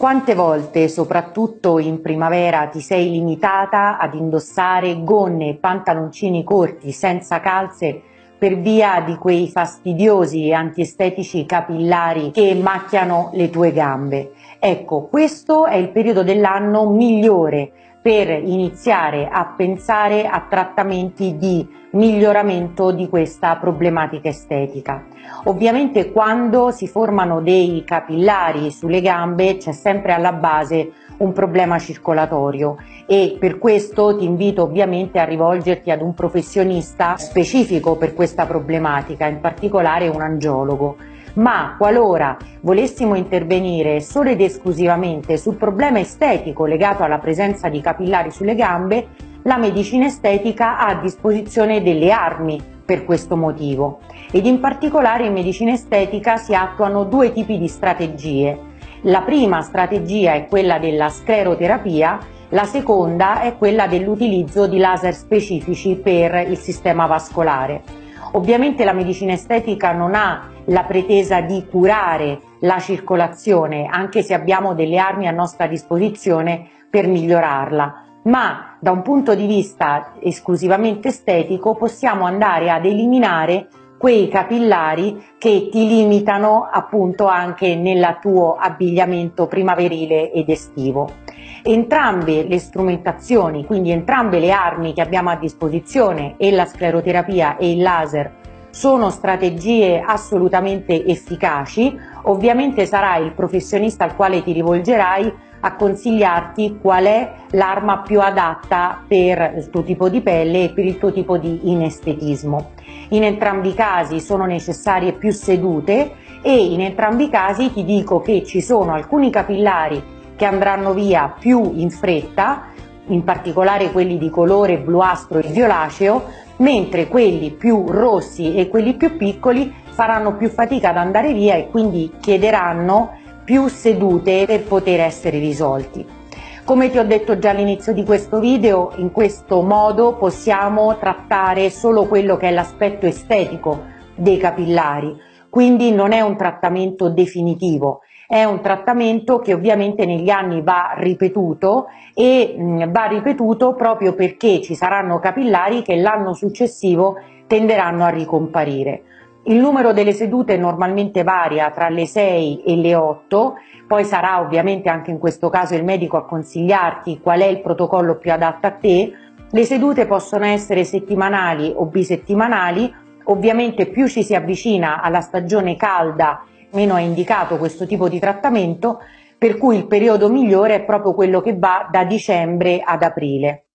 Quante volte, soprattutto in primavera, ti sei limitata ad indossare gonne e pantaloncini corti senza calze per via di quei fastidiosi e antiestetici capillari che macchiano le tue gambe? Ecco, questo è il periodo dell'anno migliore per iniziare a pensare a trattamenti di miglioramento di questa problematica estetica. Ovviamente quando si formano dei capillari sulle gambe c'è sempre alla base un problema circolatorio e per questo ti invito ovviamente a rivolgerti ad un professionista specifico per questa problematica, in particolare un angiologo ma qualora volessimo intervenire solo ed esclusivamente sul problema estetico legato alla presenza di capillari sulle gambe, la medicina estetica ha a disposizione delle armi per questo motivo ed in particolare in medicina estetica si attuano due tipi di strategie. La prima strategia è quella della scleroterapia, la seconda è quella dell'utilizzo di laser specifici per il sistema vascolare. Ovviamente la medicina estetica non ha la pretesa di curare la circolazione, anche se abbiamo delle armi a nostra disposizione per migliorarla, ma da un punto di vista esclusivamente estetico possiamo andare ad eliminare quei capillari che ti limitano appunto anche nel tuo abbigliamento primaverile ed estivo. Entrambe le strumentazioni, quindi entrambe le armi che abbiamo a disposizione, e la scleroterapia e il laser, sono strategie assolutamente efficaci, ovviamente sarà il professionista al quale ti rivolgerai a consigliarti qual è l'arma più adatta per il tuo tipo di pelle e per il tuo tipo di inestetismo. In entrambi i casi sono necessarie più sedute e in entrambi i casi ti dico che ci sono alcuni capillari che andranno via più in fretta, in particolare quelli di colore bluastro e violaceo, mentre quelli più rossi e quelli più piccoli faranno più fatica ad andare via e quindi chiederanno più sedute per poter essere risolti. Come ti ho detto già all'inizio di questo video, in questo modo possiamo trattare solo quello che è l'aspetto estetico dei capillari, quindi non è un trattamento definitivo, è un trattamento che ovviamente negli anni va ripetuto e mh, va ripetuto proprio perché ci saranno capillari che l'anno successivo tenderanno a ricomparire. Il numero delle sedute normalmente varia tra le 6 e le 8, poi sarà ovviamente anche in questo caso il medico a consigliarti qual è il protocollo più adatto a te. Le sedute possono essere settimanali o bisettimanali, ovviamente più ci si avvicina alla stagione calda meno è indicato questo tipo di trattamento, per cui il periodo migliore è proprio quello che va da dicembre ad aprile.